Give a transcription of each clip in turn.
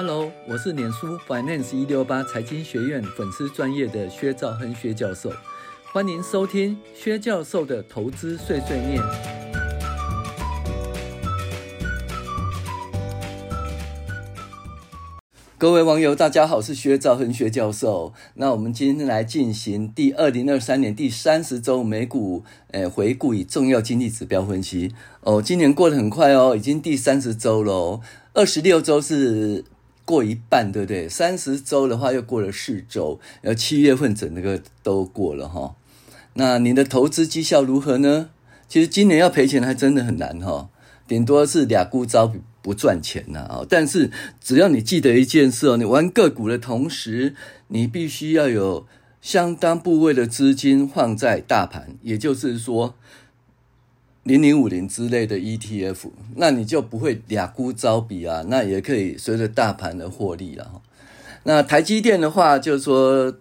Hello，我是脸书 Finance 一六八财经学院粉丝专业的薛兆亨薛教授，欢迎收听薛教授的投资碎碎念。各位网友，大家好，我是薛兆亨薛教授。那我们今天来进行第二零二三年第三十周美股诶回顾与重要经济指标分析。哦，今年过得很快哦，已经第三十周了哦，二十六周是。过一半，对不对？三十周的话，又过了四周，然后七月份整个都过了哈。那你的投资绩效如何呢？其实今年要赔钱还真的很难哈，顶多是俩股招不赚钱呐啊。但是只要你记得一件事哦，你玩个股的同时，你必须要有相当部位的资金放在大盘，也就是说。零零五零之类的 ETF，那你就不会俩孤招比啊，那也可以随着大盘的获利了。那台积电的话，就是说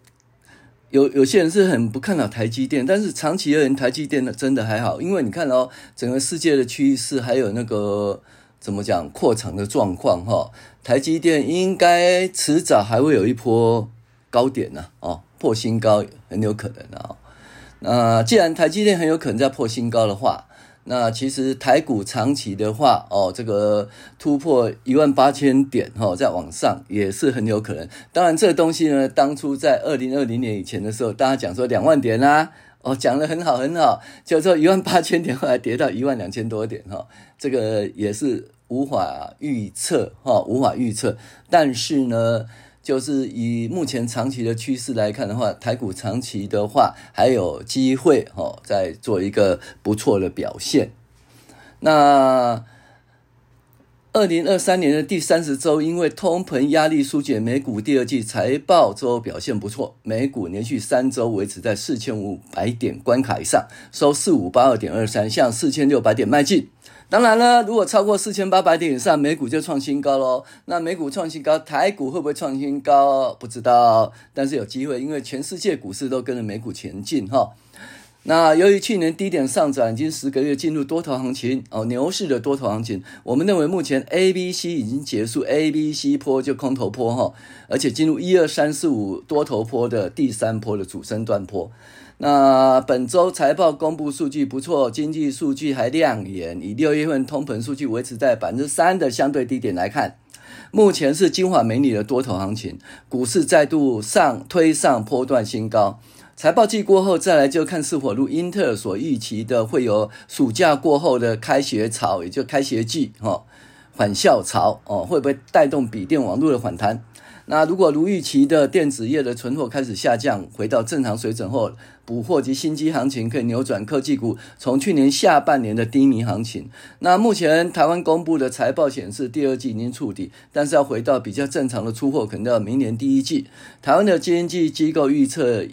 有有些人是很不看好台积电，但是长期而言，台积电呢真的还好，因为你看哦，整个世界的趋势还有那个怎么讲扩张的状况哈，台积电应该迟早还会有一波高点呢，哦，破新高很有可能啊。那既然台积电很有可能在破新高的话，那其实台股长期的话，哦，这个突破一万八千点，哈，再往上也是很有可能。当然，这个东西呢，当初在二零二零年以前的时候，大家讲说两万点啦，哦，讲得很好很好，就说一万八千点，后来跌到一万两千多点，哈，这个也是无法预测，哈，无法预测。但是呢。就是以目前长期的趋势来看的话，台股长期的话还有机会哦，再做一个不错的表现。那二零二三年的第三十周，因为通膨压力疏解，美股第二季财报周表现不错，美股连续三周维持在四千五百点关卡以上，收四五八二点二三，向四千六百点迈进。当然了，如果超过四千八百点以上，美股就创新高喽。那美股创新高，台股会不会创新高？不知道，但是有机会，因为全世界股市都跟着美股前进哈。那由于去年低点上涨，已经十个月进入多头行情哦，牛市的多头行情，我们认为目前 A、B、C 已经结束，A、B、C 波就空头坡哈，而且进入一二三四五多头坡的第三波的主升段坡。那本周财报公布数据不错，经济数据还亮眼。以六月份通膨数据维持在百分之三的相对低点来看，目前是金发美女的多头行情，股市再度上推上波段新高。财报季过后，再来就看是否如英特尔所预期的，会有暑假过后的开学潮，也就开学季哈，返校潮哦，会不会带动笔电网络的反弹？那如果如预期的电子业的存货开始下降，回到正常水准后，补货及新机行情可以扭转科技股从去年下半年的低迷行情。那目前台湾公布的财报显示，第二季已经触底，但是要回到比较正常的出货，可能要明年第一季。台湾的经济机构预测。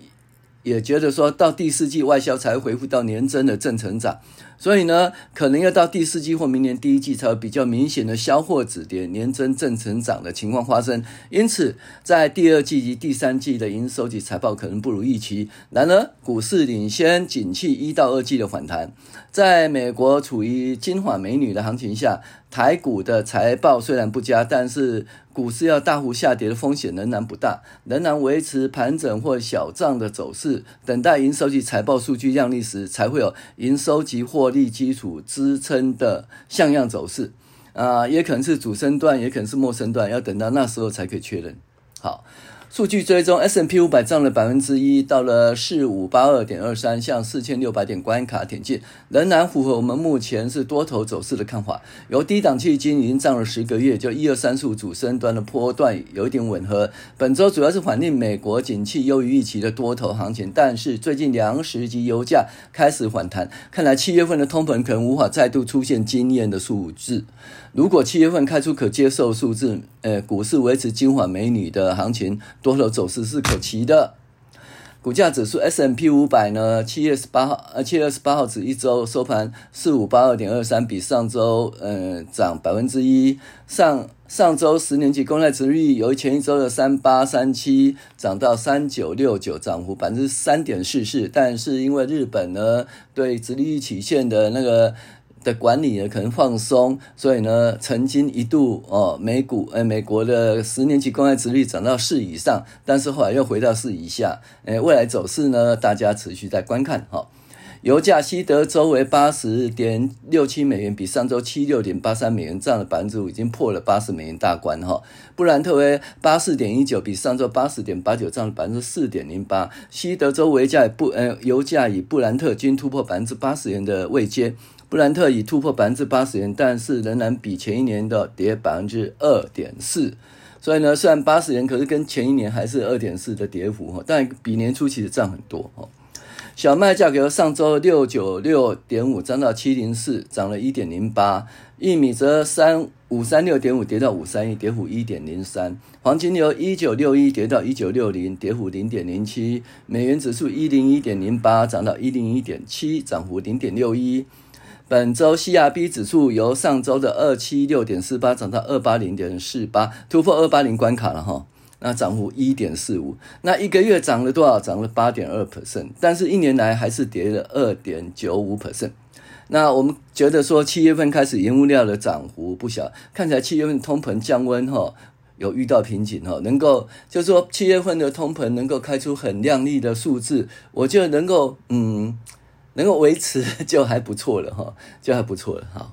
也觉得说到第四季外销才会恢复到年增的正成长，所以呢，可能要到第四季或明年第一季才有比较明显的销货止跌、年增正成长的情况发生。因此，在第二季及第三季的营收及财报可能不如预期。然而，股市领先景气一到二季的反弹，在美国处于金发美女的行情下，台股的财报虽然不佳，但是。股市要大幅下跌的风险仍然不大，仍然维持盘整或小涨的走势，等待营收及财报数据亮丽时，才会有营收及获利基础支撑的像样走势。啊、也可能是主升段，也可能是末升段，要等到那时候才可以确认。好。数据追踪，S n P 五百涨了百分之一，到了四五八二点二三，向四千六百点关卡挺进，仍然符合我们目前是多头走势的看法。由低档区间已经涨了十个月，就一二三四五主升端的波段有一点吻合。本周主要是反映美国景气优于预期的多头行情，但是最近粮食及油价开始反弹，看来七月份的通膨可能无法再度出现惊艳的数字。如果七月份开出可接受数字，呃，股市维持金发美女的行情，多头走势是可期的。股价指数 S&P 五百呢，七月十八号，呃，七月十八号止一周收盘四五八二点二三，比上周呃涨百分之一。上上周十年期公债殖利率由前一周的三八三七涨到三九六九，涨幅百分之三点四四。但是因为日本呢对殖利率曲线的那个。的管理呢可能放松，所以呢，曾经一度哦，美股呃美国的十年期公债殖率涨到四以上，但是后来又回到四以下。诶，未来走势呢，大家持续在观看哈。油价西德州为八十点六七美元，比上周七六点八三美元涨了百分之五，已经破了八十美元大关哈。布兰特为八四点一九，比上周八十点八九涨了百分之四点零八。西德州油价不呃油价以布兰特均突破百分之八十元的位阶。布兰特已突破百分之八十元，但是仍然比前一年的跌百分之二点四。所以呢，虽然八十元，可是跟前一年还是二点四的跌幅哈，但比年初其实涨很多哈。小麦价格上周六九六点五涨到七零四，涨了一点零八。玉米则三五三六点五跌到五三一，跌幅一点零三。黄金由一九六一跌到一九六零，跌幅零点零七。美元指数一零一点零八涨到一零一点七，涨幅零点六一。本周 CRB 指数由上周的二七六点四八涨到二八零点四八，突破二八零关卡了哈。那涨幅一点四五，那一个月涨了多少？涨了八点二 percent，但是一年来还是跌了二点九五 percent。那我们觉得说，七月份开始原物料的涨幅不小，看起来七月份通膨降温哈，有遇到瓶颈哈，能够就是说七月份的通膨能够开出很亮丽的数字，我觉得能够嗯，能够维持就还不错了哈，就还不错了哈。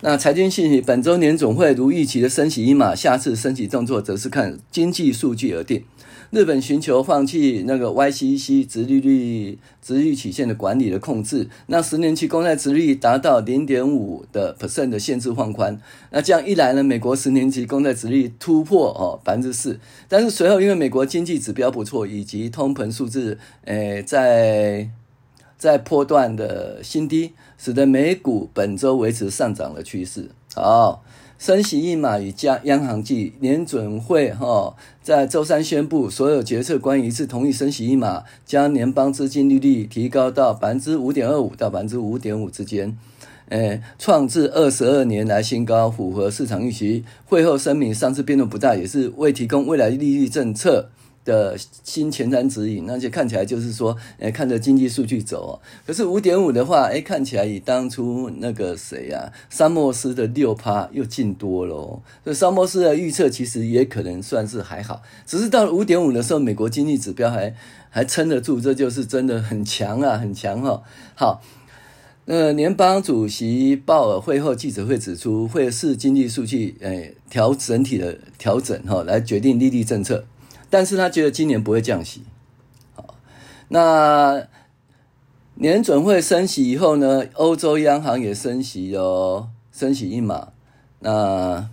那财经信息，本周年总会如预期的升息一码，下次升息动作则是看经济数据而定。日本寻求放弃那个 YCC 殖利率、殖利率曲线的管理的控制，那十年期公债殖利率达到零点五的 percent 的限制放宽。那这样一来呢，美国十年期公债殖利率突破哦百分之四，但是随后因为美国经济指标不错，以及通膨数字诶在。在波段的新低，使得美股本周维持上涨的趋势。好，升息一码与加央行计年准会哈在周三宣布，所有决策官一致同意升息一码，将联邦资金利率提高到百分之五点二五到百分之五点五之间，诶，创自二十二年来新高，符合市场预期。会后声明上次变动不大，也是未提供未来利率政策。的新前瞻指引，那就看起来就是说，诶，看着经济数据走哦。可是五点五的话，诶，看起来以当初那个谁呀、啊，沙默斯的六趴又进多了。所以沙默斯的预测其实也可能算是还好，只是到了五点五的时候，美国经济指标还还撑得住，这就是真的很强啊，很强哈、哦。好，呃，联邦主席鲍尔会后记者会指出，会视经济数据，诶，调整体的调整哈，来决定利率政策。但是他觉得今年不会降息，好，那年准会升息以后呢，欧洲央行也升息哦，升息一码。那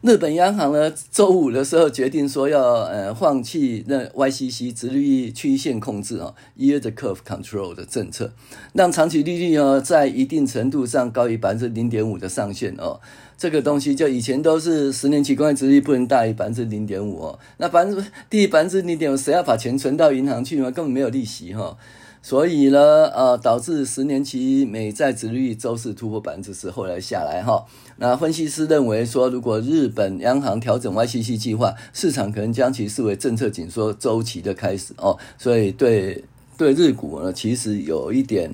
日本央行呢，周五的时候决定说要呃放弃那 YCC 直利率曲线控制啊，Yield Curve Control 的政策，让长期利率呢在一定程度上高于百分之零点五的上限哦。这个东西就以前都是十年期公债殖率不能大于百分之零点五哦，那百分之低于百分之零点五，谁要把钱存到银行去嘛？根本没有利息哈、哦，所以呢，呃，导致十年期美债殖率周四突破百分之十，后来下来哈、哦。那分析师认为说，如果日本央行调整 YCC 计划，市场可能将其视为政策紧缩周期的开始哦，所以对对日股呢，其实有一点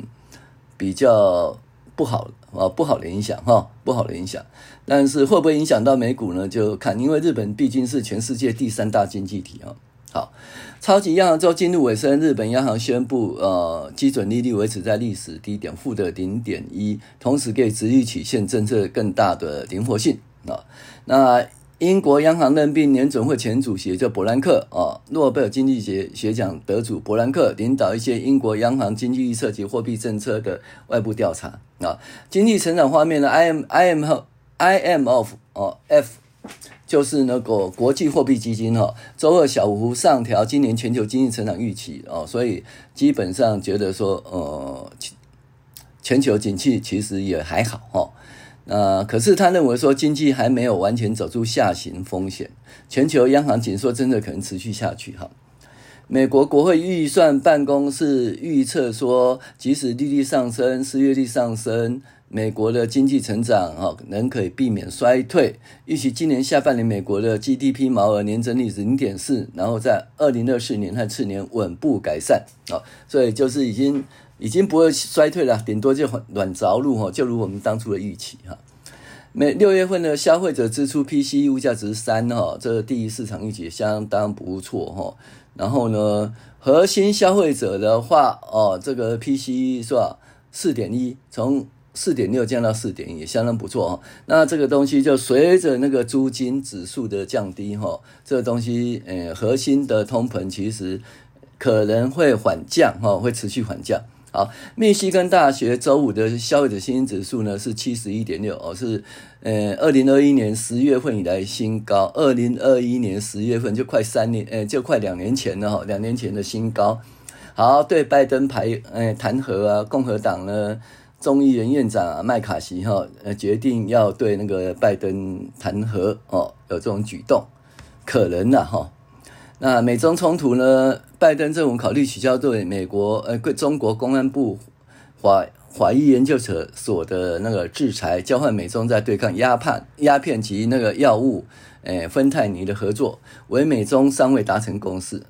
比较。不好啊，不好的影响哈，不好的影响。但是会不会影响到美股呢？就看，因为日本毕竟是全世界第三大经济体啊。好，超级央行周进入尾声，日本央行宣布，呃，基准利率维持在历史低点负的零点一，同时给直立曲线政策更大的灵活性啊。那。英国央行任命联准会前主席叫伯兰克啊，诺贝尔经济学学奖得主伯兰克领导一些英国央行经济预测及货币政策的外部调查啊。经济成长方面呢，I M I M I M of 哦 F 就是那个国际货币基金哈，周二小幅上调今年全球经济成长预期哦，所以基本上觉得说呃全球景气其实也还好哈。呃，可是他认为说经济还没有完全走出下行风险，全球央行紧缩真的可能持续下去哈。美国国会预算办公室预测说，即使利率上升、失业率上升，美国的经济成长哈仍可以避免衰退。预期今年下半年美国的 GDP 毛额年增率是零点四，然后在二零二四年和次年稳步改善啊，所以就是已经。已经不会衰退了，顶多就软着陆哈，就如我们当初的预期哈。每六月份的消费者支出 PCE 物价值三哈，这第一市场预期相当不错哈。然后呢，核心消费者的话哦，这个 PCE 是吧？四点一，从四点六降到四点一，也相当不错哈。那这个东西就随着那个租金指数的降低哈，这个东西呃，核心的通膨其实。可能会缓降哈，会持续缓降。好，密西根大学周五的消费者信心指数呢是七十一点六哦，是呃二零二一年十月份以来新高。二零二一年十月份就快三年，呃就快两年前了哈，两年前的新高。好，对拜登排呃弹劾啊，共和党呢众议院院长啊麦卡锡哈呃决定要对那个拜登弹劾哦，有这种举动，可能呐哈。那美中冲突呢？拜登政府考虑取消对美国呃中国公安部法法医研究所的那个制裁，交换美中在对抗鸦片鸦片及那个药物诶芬太尼的合作，为美中尚未达成共识。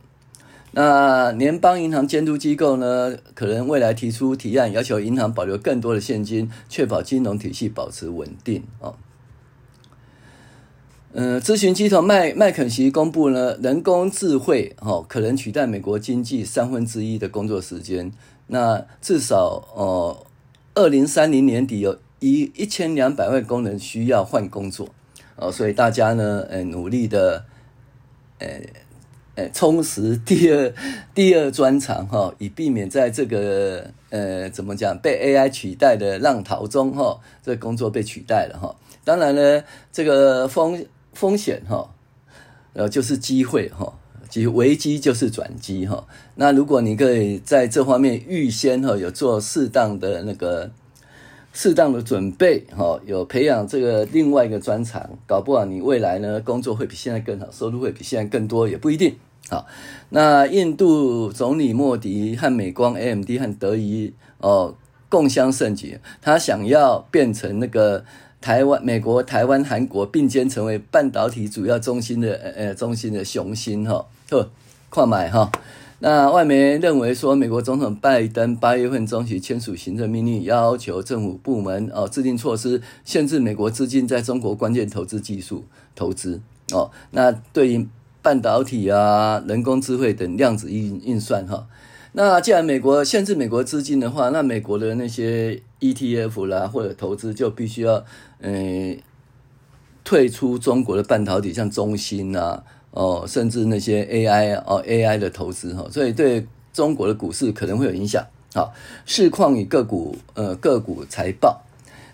那联邦银行监督机构呢，可能未来提出提案，要求银行保留更多的现金，确保金融体系保持稳定哦。嗯，咨询机构麦麦肯锡公布呢，人工智慧哦，可能取代美国经济三分之一的工作时间。那至少哦，二零三零年底有一一千两百万工人需要换工作哦，所以大家呢，呃，努力的，呃，呃，充实第二 第二专长哈，以避免在这个呃怎么讲被 AI 取代的浪淘中哈，这工作被取代了哈。当然呢，这个风。风险哈，呃，就是机会哈，即危机就是转机哈。那如果你可以在这方面预先哈有做适当的那个适当的准备哈，有培养这个另外一个专长，搞不好你未来呢工作会比现在更好，收入会比现在更多也不一定。好，那印度总理莫迪和美光 AMD 和德仪哦共襄盛举，他想要变成那个。台湾、美国、台湾、韩国并肩成为半导体主要中心的呃呃中心的雄心哈，呵，快买哈。那外媒认为说，美国总统拜登八月份中期签署行政命令，要求政府部门哦制定措施，限制美国资金在中国关键投资技术投资哦。那对于半导体啊、人工智慧等量子运运算哈。那既然美国限制美国资金的话，那美国的那些 ETF 啦或者投资就必须要，呃，退出中国的半导体，像中芯啊，哦，甚至那些 AI 哦 AI 的投资哈，所以对中国的股市可能会有影响。好，市况与个股呃个股财报，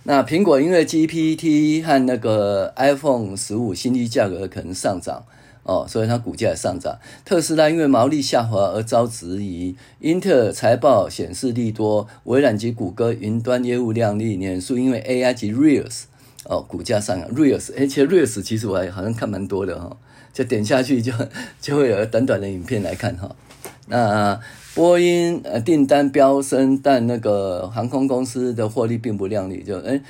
那苹果因为 GPT 和那个 iPhone 十五新机价格可能上涨。哦，所以它股价上涨。特斯拉因为毛利下滑而遭质疑。英特尔财报显示利多。微软及谷歌云端业务亮丽。脸书因为 AI 及 Reels 哦，股价上涨。Reels，而且 Reels 其实我还好像看蛮多的哈、就点下去就就会有短短的影片来看哈、那波音呃订单飙升，但那个航空公司的获利并不亮丽。就诶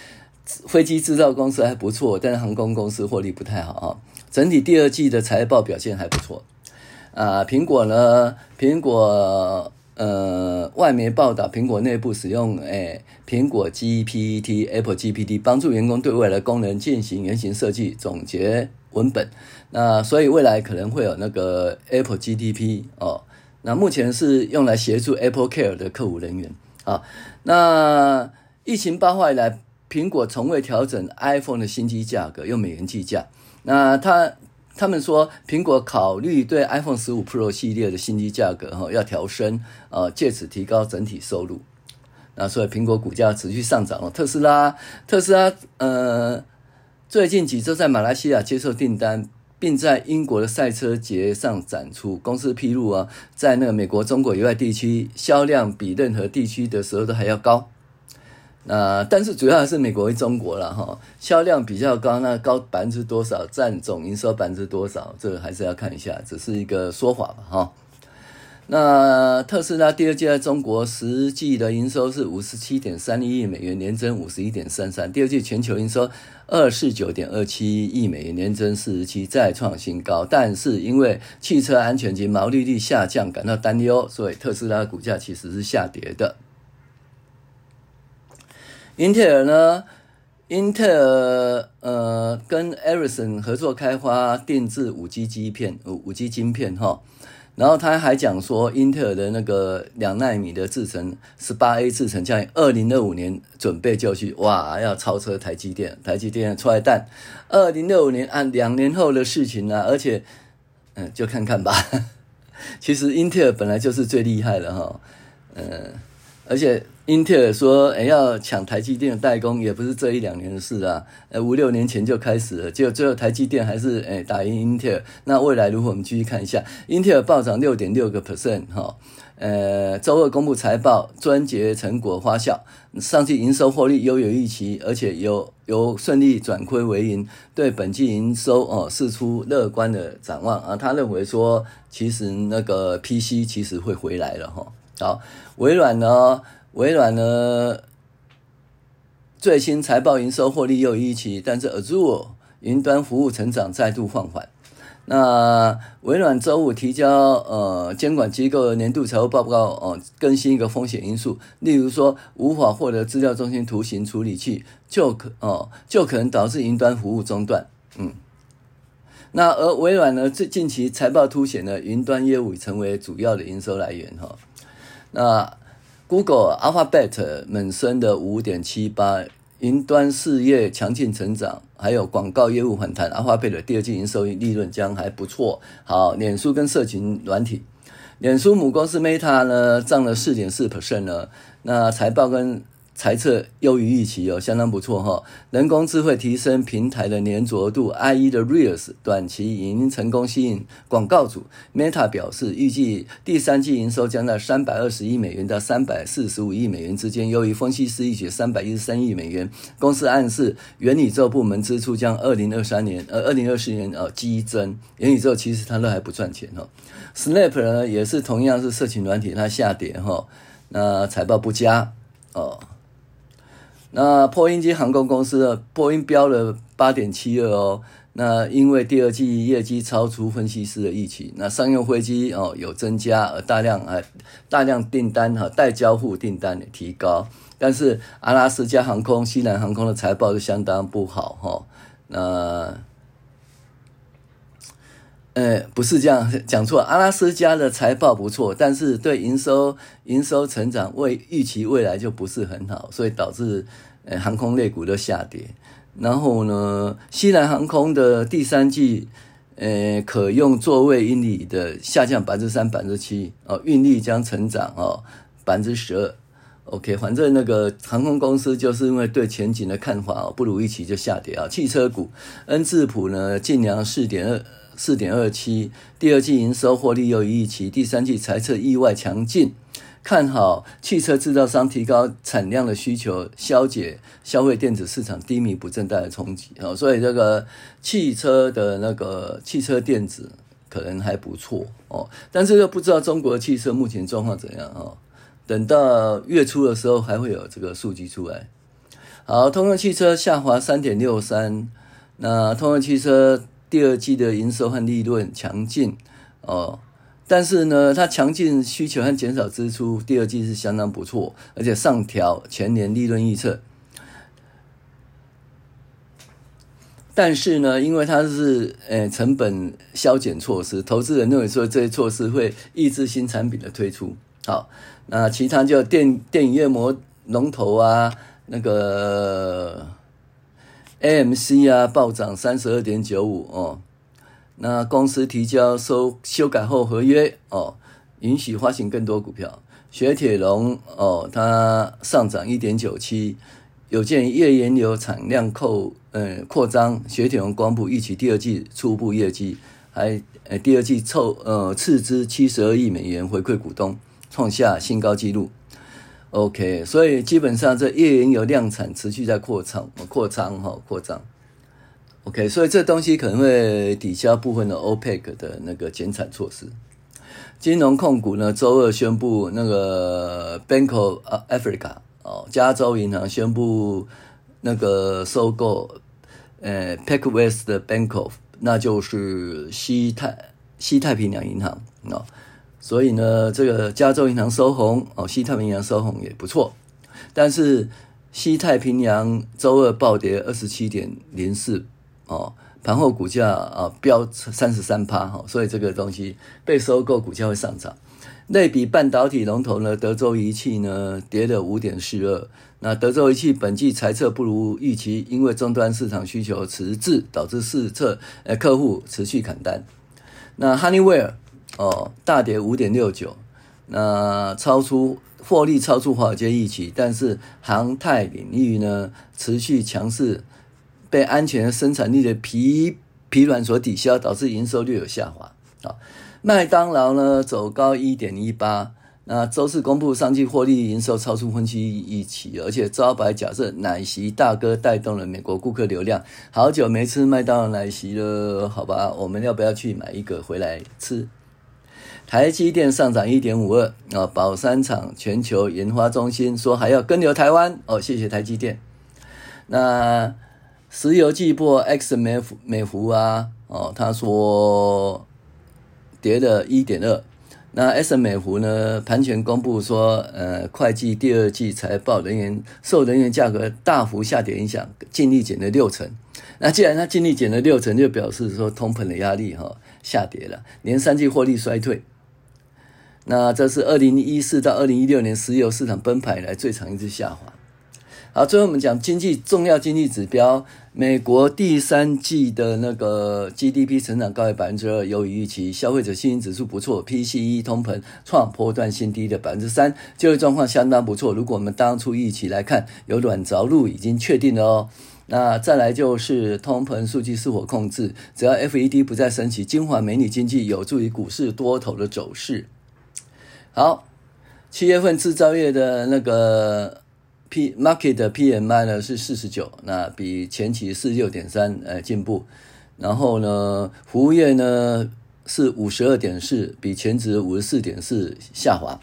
飞机制造公司还不错，但是航空公司获利不太好啊。整体第二季的财报表现还不错，啊，苹果呢？苹果呃，外媒报道，苹果内部使用诶，苹果 GPT、Apple GPT 帮助员工对未来功能进行原型设计、总结文本。那所以未来可能会有那个 Apple GDP 哦。那目前是用来协助 Apple Care 的客户人员啊。那疫情爆发以来，苹果从未调整 iPhone 的新机价格，用美元计价。那他他们说，苹果考虑对 iPhone 十五 Pro 系列的新机价格哈要调升，呃，借此提高整体收入。那所以苹果股价持续上涨了。特斯拉，特斯拉呃最近几周在马来西亚接受订单，并在英国的赛车节上展出。公司披露啊，在那个美国、中国以外地区销量比任何地区的时候都还要高。那但是主要还是美国与中国了哈，销量比较高，那高百分之多少占总营收百分之多少，这个还是要看一下，只是一个说法吧哈。那特斯拉第二季在中国实际的营收是五十七点三一亿美元，年增五十一点三三。第二季全球营收二四九点二七亿美元，年增四十七，再创新高。但是因为汽车安全及毛利率下降感到担忧，所以特斯拉股价其实是下跌的。英特尔呢？英特尔呃跟爱立信合作开发定制五 G 晶片，五五 G 晶片哈。然后他还讲说，英特尔的那个两纳米的制程，十八 A 制程将于二零二五年准备就绪，哇，要超车台积电，台积电出来蛋，二零二五年按两年后的事情啊，而且，嗯、就看看吧。其实英特尔本来就是最厉害的哈，嗯、而且。英特尔说：“诶要抢台积电的代工，也不是这一两年的事啊，呃，五六年前就开始了。结果最后台积电还是诶打赢英特尔。那未来如何？我们继续看一下，英特尔暴涨六点六个 percent 哈。呃，周二公布财报，专节成果发酵，上季营收获利优于预期，而且有有顺利转亏为盈，对本季营收哦释出乐观的展望啊。他认为说，其实那个 PC 其实会回来了哈。好，微软呢？”微软呢，最新财报营收获利又一期，但是 Azure 云端服务成长再度放缓。那微软周五提交呃监管机构的年度财务报告，哦、更新一个风险因素，例如说无法获得资料中心图形处理器，就可哦、就可能导致云端服务中断。嗯，那而微软呢，最近期财报凸显了云端业务成为主要的营收来源哈。那 Google Alphabet 猛升的五点七八，云端事业强劲成长，还有广告业务反弹，Alphabet 的第二季营收利润将还不错。好，脸书跟社群软体，脸书母公司 Meta 呢涨了四点四 percent 呢，那财报跟。财测优于预期哦，相当不错哈。人工智慧提升平台的粘着度，IE 的 Reels 短期已经成功吸引广告主。Meta 表示，预计第三季营收将在三百二十亿美元到三百四十五亿美元之间，优于分析师预期三百一十三亿美元。公司暗示，元宇宙部门支出将二零二三年呃二零二四年呃激增。元宇宙其实它都还不赚钱哈。Snap 呢也是同样是社群软体，它下跌哈，那财报不佳哦。那波音机航空公司的波音标了八点七二哦，那因为第二季业绩超出分析师的预期，那商用飞机哦有增加，而大量啊大量订单哈待交付订单的提高，但是阿拉斯加航空、西南航空的财报是相当不好哈，那。呃，不是这样讲错，阿拉斯加的财报不错，但是对营收营收成长未预期未来就不是很好，所以导致呃航空类股的下跌。然后呢，西南航空的第三季呃可用座位英里的下降百分之三百分之七哦，运力将成长哦百分之十二。OK，反正那个航空公司就是因为对前景的看法哦不如预期就下跌啊。汽车股恩智浦呢近两四点二。四点二七，第二季营收获利优于预期，第三季财测意外强劲，看好汽车制造商提高产量的需求，消解消费电子市场低迷不振带来冲击啊，所以这个汽车的那个汽车电子可能还不错哦，但是又不知道中国汽车目前状况怎样哦，等到月初的时候还会有这个数据出来。好，通用汽车下滑三点六三，那通用汽车。第二季的营收和利润强劲哦，但是呢，它强劲需求和减少支出，第二季是相当不错，而且上调全年利润预测。但是呢，因为它是呃成本削减措施，投资人认为说这些措施会抑制新产品的推出。好，那其他就电电影院模龙头啊，那个。AMC 啊，暴涨三十二点九五哦。那公司提交收修改后合约哦，允许发行更多股票。雪铁龙哦，它上涨一点九七，有鉴于页岩油产量扩呃扩张，雪铁龙公布预期第二季初步业绩，还呃第二季凑呃斥资七十二亿美元回馈股东，创下新高纪录。OK，所以基本上这页岩油量产持续在扩张，扩张哈，扩张。OK，所以这东西可能会抵消部分的 OPEC 的那个减产措施。金融控股呢，周二宣布那个 Bank of Africa 哦，加州银行宣布那个收购呃 PacWest Bank of，那就是西太西太平洋银行哦。所以呢，这个加州银行收红哦，西太平洋收红也不错，但是西太平洋周二暴跌二十七点零四哦，盘后股价啊飙三十三趴哈，所以这个东西被收购，股价会上涨。类比半导体龙头呢，德州仪器呢跌了五点四二。那德州仪器本季财测不如预期，因为终端市场需求迟滞，导致试测呃客户持续砍单。那 Honeywell 哦大跌五点六九，那超出获利超出华尔街预期，但是航太领域呢持续强势，被安全生产力的疲疲软所抵消，导致营收略有下滑啊。麦当劳呢走高一点一八。那周四公布上季获利营收超出分析预期，而且招牌假设奶昔大哥带动了美国顾客流量。好久没吃麦当劳奶昔了，好吧，我们要不要去买一个回来吃？台积电上涨一点五二啊，宝山厂全球研发中心说还要跟留台湾哦，谢谢台积电。那石油季报 X 美美孚啊哦，他说跌了一点二。那 S M 美孚呢？盘前公布说，呃，会计第二季财报，人员受人员价格大幅下跌影响，净利减了六成。那既然它净利减了六成，就表示说通膨的压力哈、哦、下跌了，连三季获利衰退。那这是二零一四到二零一六年石油市场崩盘以来最长一次下滑。好，最后我们讲经济重要经济指标，美国第三季的那个 GDP 成长高于百分之二，优于预期。消费者信心指数不错，PCE 通膨创波段新低的百分之三，就业状况相当不错。如果我们当初预期来看，有软着陆已经确定了哦。那再来就是通膨数据是否控制，只要 FED 不再升息，金华美女经济有助于股市多头的走势。好，七月份制造业的那个。P market 的 PMI 呢是四十九，那比前期是六点三，呃进步。然后呢，服务业呢是五十二点四，比前值五十四点四下滑。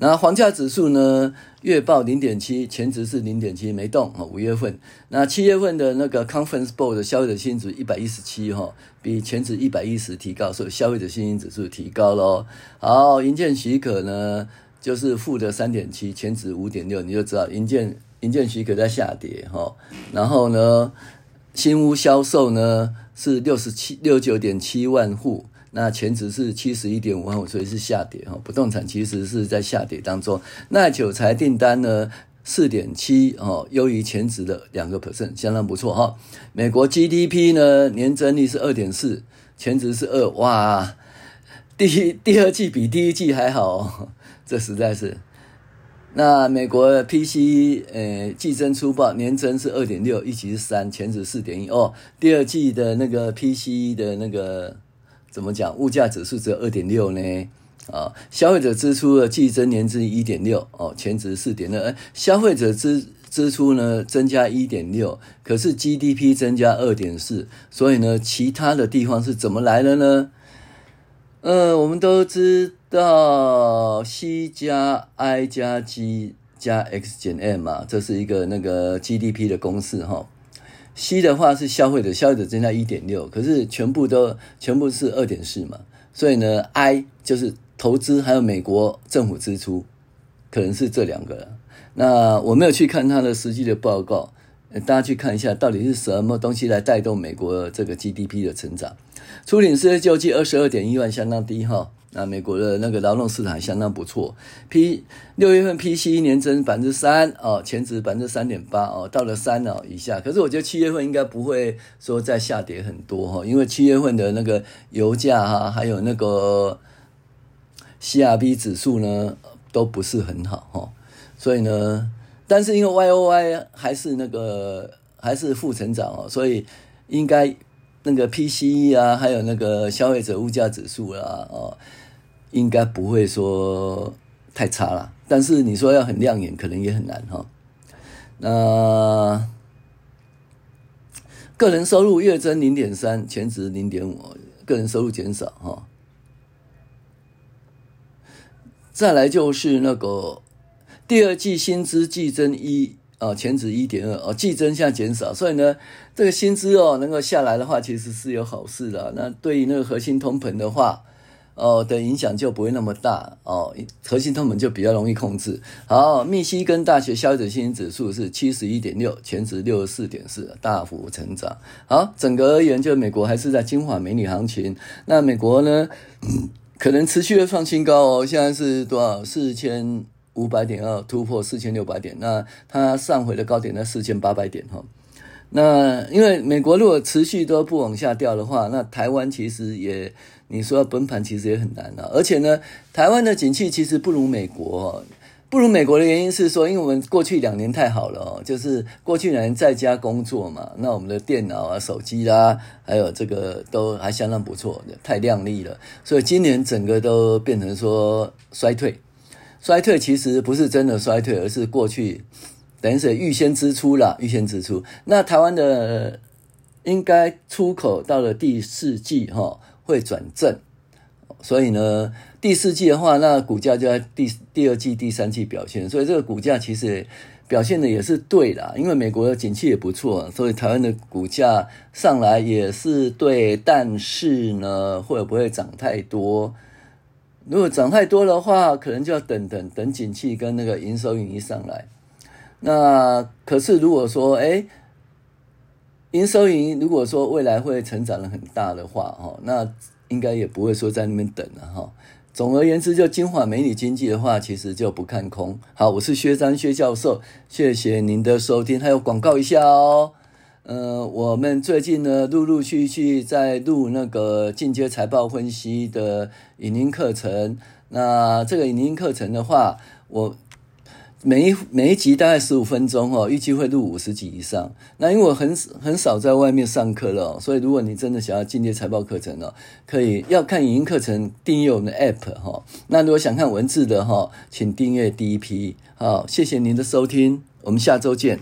那房价指数呢月报零点七，前值是零点七，没动啊。五月份，那七月份的那个 Conference Board 的消费者信心指一百一十七哈，比前值一百一十提高，所以消费者信心指数提高喽。好，营建许可呢？就是负的三点七，前值五点六，你就知道营建营建许可在下跌哈。然后呢，新屋销售呢是六十七六九点七万户，那前值是七十一点五万，所以是下跌哈。不动产其实是在下跌当中。耐久财订单呢四点七哦，优于前值的两个 percent，相当不错哈。美国 GDP 呢年增率是二点四，前值是二，哇，第一第二季比第一季还好。这实在是，那美国 PCE 呃季增出报年增是二点六，一期是三，前值四点一哦。第二季的那个 PCE 的那个怎么讲？物价指数只有二点六呢？啊，消费者支出的季增年增一点六哦，前值四点二。消费者支支出呢增加一点六，可是 GDP 增加二点四，所以呢，其他的地方是怎么来的呢？呃，我们都知道 C 加 I 加 G 加 X 减 M 嘛，这是一个那个 GDP 的公式哈。C 的话是消费者，消费者增加一点六，可是全部都全部是二点四嘛，所以呢，I 就是投资还有美国政府支出，可能是这两个。那我没有去看它的实际的报告，大家去看一下到底是什么东西来带动美国这个 GDP 的成长。初领失业救济二十二点一万，相当低哈。那美国的那个劳动市场相当不错。P 六月份 PCE 年增百分之三哦，前值百分之三点八哦，到了三哦以下。可是我觉得七月份应该不会说再下跌很多哈，因为七月份的那个油价哈，还有那个 CRB 指数呢都不是很好哈。所以呢，但是因为 YOY 还是那个还是负成长哦，所以应该。那个 PCE 啊，还有那个消费者物价指数啦，哦，应该不会说太差了。但是你说要很亮眼，可能也很难哈。那个人收入月增零点三，前值零点五，个人收入减少哈。再来就是那个第二季薪资季增一。哦，前值一点二哦，季增下减少，所以呢，这个薪资哦能够下来的话，其实是有好事的。那对于那个核心通膨的话，哦的影响就不会那么大哦，核心通膨就比较容易控制。好，密西根大学消费者信心指数是七十一点六，前值六十四点四，大幅成长。好，整个而言，就美国还是在金华美女行情。那美国呢，可能持续的创新高哦，现在是多少？四千五百点要突破四千六百点。那它上回的高点在四千八百点哈。那因为美国如果持续都不往下掉的话，那台湾其实也你说要崩盘其实也很难啊。而且呢，台湾的景气其实不如美国，不如美国的原因是说，因为我们过去两年太好了，就是过去两年在家工作嘛，那我们的电脑啊、手机啦，还有这个都还相当不错的，太亮丽了。所以今年整个都变成说衰退，衰退其实不是真的衰退，而是过去。等于是预先支出了，预先支出。那台湾的应该出口到了第四季哈会转正，所以呢第四季的话，那股价就在第第二季、第三季表现。所以这个股价其实表现的也是对啦，因为美国的景气也不错，所以台湾的股价上来也是对。但是呢，会不会涨太多？如果涨太多的话，可能就要等等等景气跟那个营收盈余上来。那可是，如果说，哎，营收盈如果说未来会成长的很大的话，哈，那应该也不会说在那边等了，哈。总而言之，就金华美女经济的话，其实就不看空。好，我是薛章薛教授，谢谢您的收听。还有广告一下哦，呃，我们最近呢，陆陆续续在录那个进阶财报分析的影音课程。那这个影音课程的话，我。每一每一集大概十五分钟哦，预计会录五十集以上。那因为我很很少在外面上课了，所以如果你真的想要进阶财报课程哦，可以要看影音课程，订阅我们的 App 哈。那如果想看文字的哈，请订阅第一批。好，谢谢您的收听，我们下周见。